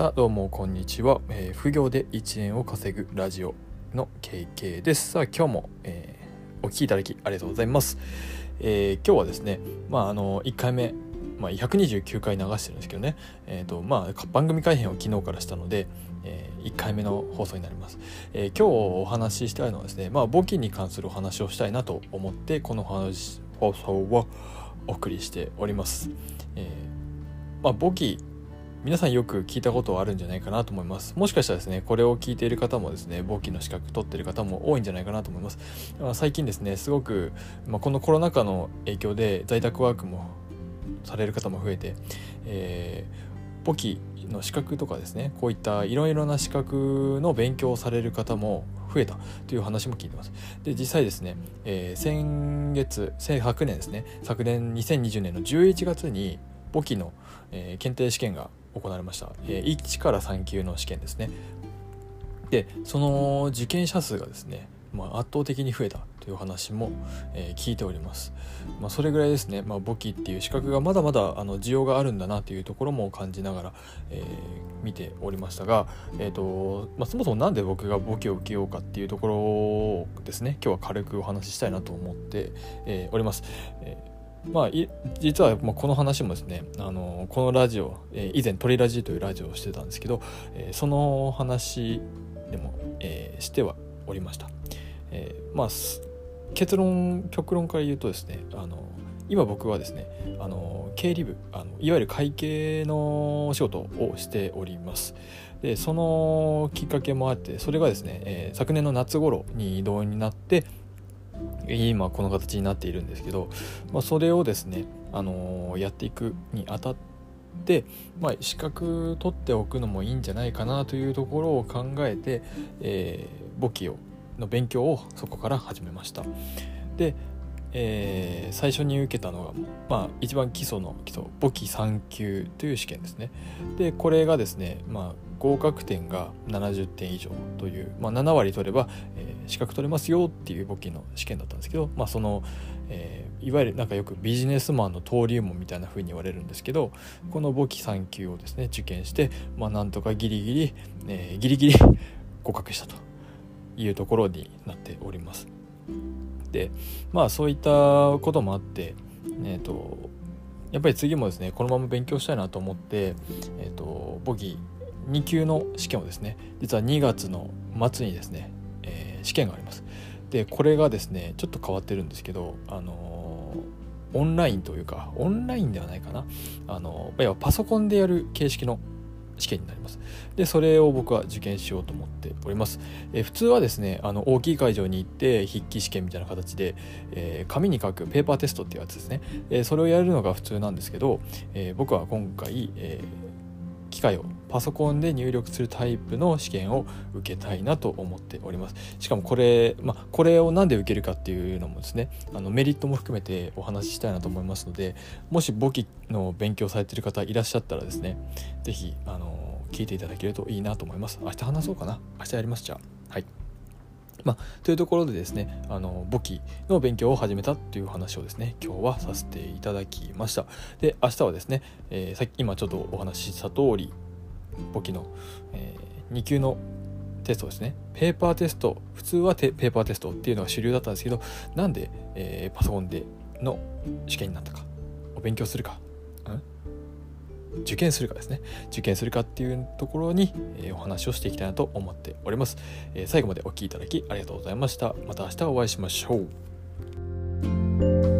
あどうもこんにちは、えー、副業で1円を稼ぐラジオの KK です。さあ今日も、えー、お聴きいただきありがとうございます、えー、今日はですねまああの1回目まあ、129回流してるんですけどね、えーとまあ、番組改編を昨日からしたので、えー、1回目の放送になります、えー、今日お話ししたいのはですね、まあ、簿記に関するお話をしたいなと思ってこの話放送をお送りしております、えーまあ、簿記皆さんよく聞いたことあるんじゃないかなと思います。もしかしたらですねこれを聞いている方もですね簿記の資格取ってる方も多いんじゃないかなと思います。最近ですねすごく、まあ、このコロナ禍の影響で在宅ワークもされる方も増えて、えー、簿記の資格とかですねこういったいろいろな資格の勉強をされる方も増えたという話も聞いてます。で実際ですね、えー、先月昨年ですね昨年2020年の11月に簿記の、えー、検定試験が行われました、えー、1から3級の試験ですね。でその受験者数がですね、まあ、圧倒的に増えたという話も、えー、聞いております、まあ、それぐらいですね、まあ、簿記っていう資格がまだまだあの需要があるんだなというところも感じながら、えー、見ておりましたが、えーとまあ、そもそも何で僕が簿記を受けようかっていうところをですね。今日は軽くお話ししたいなと思って、えー、おります、えーまあ、実はこの話もですねあのこのラジオ、え、以前「トリラジー」というラジオをしてたんですけど、え、その話でも、えー、してはおりました、えー、まあ結論極論から言うとですねあの今僕はですねあの経理部あのいわゆる会計のお仕事をしております。でそのきっかけもあってそれがですね、えー、昨年の夏頃に異動になって今この形になっているんですけど、まあ、それをですね、あのー、やっていくにあたって、まあ、資格取っておくのもいいんじゃないかなというところを考えて、えー、簿記をの勉強をそこから始めました。で、えー、最初に受けたのが、まあ、一番基礎の基礎簿記3級という試験ですね。でこれがですね、まあ、合格点が70点以上という、まあ、7割取れば、えー、資格取れますよっていう簿記の試験だったんですけど、まあ、その、えー、いわゆるなんかよくビジネスマンの登竜門みたいな風に言われるんですけどこの簿記3級をですね受験して、まあ、なんとかギリギリ、えー、ギリギリ合格したというところになっております。でまあそういったこともあって、えーと、やっぱり次もですねこのまま勉強したいなと思って、えーと、簿記2級の試験をですね実は2月の末にですね、えー、試験があります。でこれがですねちょっと変わってるんですけどあのー、オンラインというかオンラインではないかなあのー、パソコンでやる形式の試験になります。で、それを僕は受験しようと思っております。え普通はですね、あの大きい会場に行って筆記試験みたいな形で、えー、紙に書くペーパーテストっていうやつですね。え、それをやるのが普通なんですけど、え、僕は今回、え機械をパソコンで入力するタイプの試験を受けたいなと思っております。しかもこれ、まあ、これを何で受けるかっていうのもですねあのメリットも含めてお話ししたいなと思いますのでもし簿記の勉強されてる方いらっしゃったらですね是非聞いていただけるといいなと思います。明日話そうかな。明日やりますじゃあ。はい。まあ、というところでですねあの簿記の勉強を始めたという話をですね今日はさせていただきました。で明日はですね、えー、さっき今ちょっとお話しした通り簿記の、えー、2級のテストですね。ペーパーテスト普通はペーパーテストっていうのが主流だったんですけどなんで、えー、パソコンでの試験になったかお勉強するか、うん、受験するかですね。受験するかっていうところに、えー、お話をしていきたいなと思っております、えー、最後までお聴きいただきありがとうございました。また明日お会いしましょう。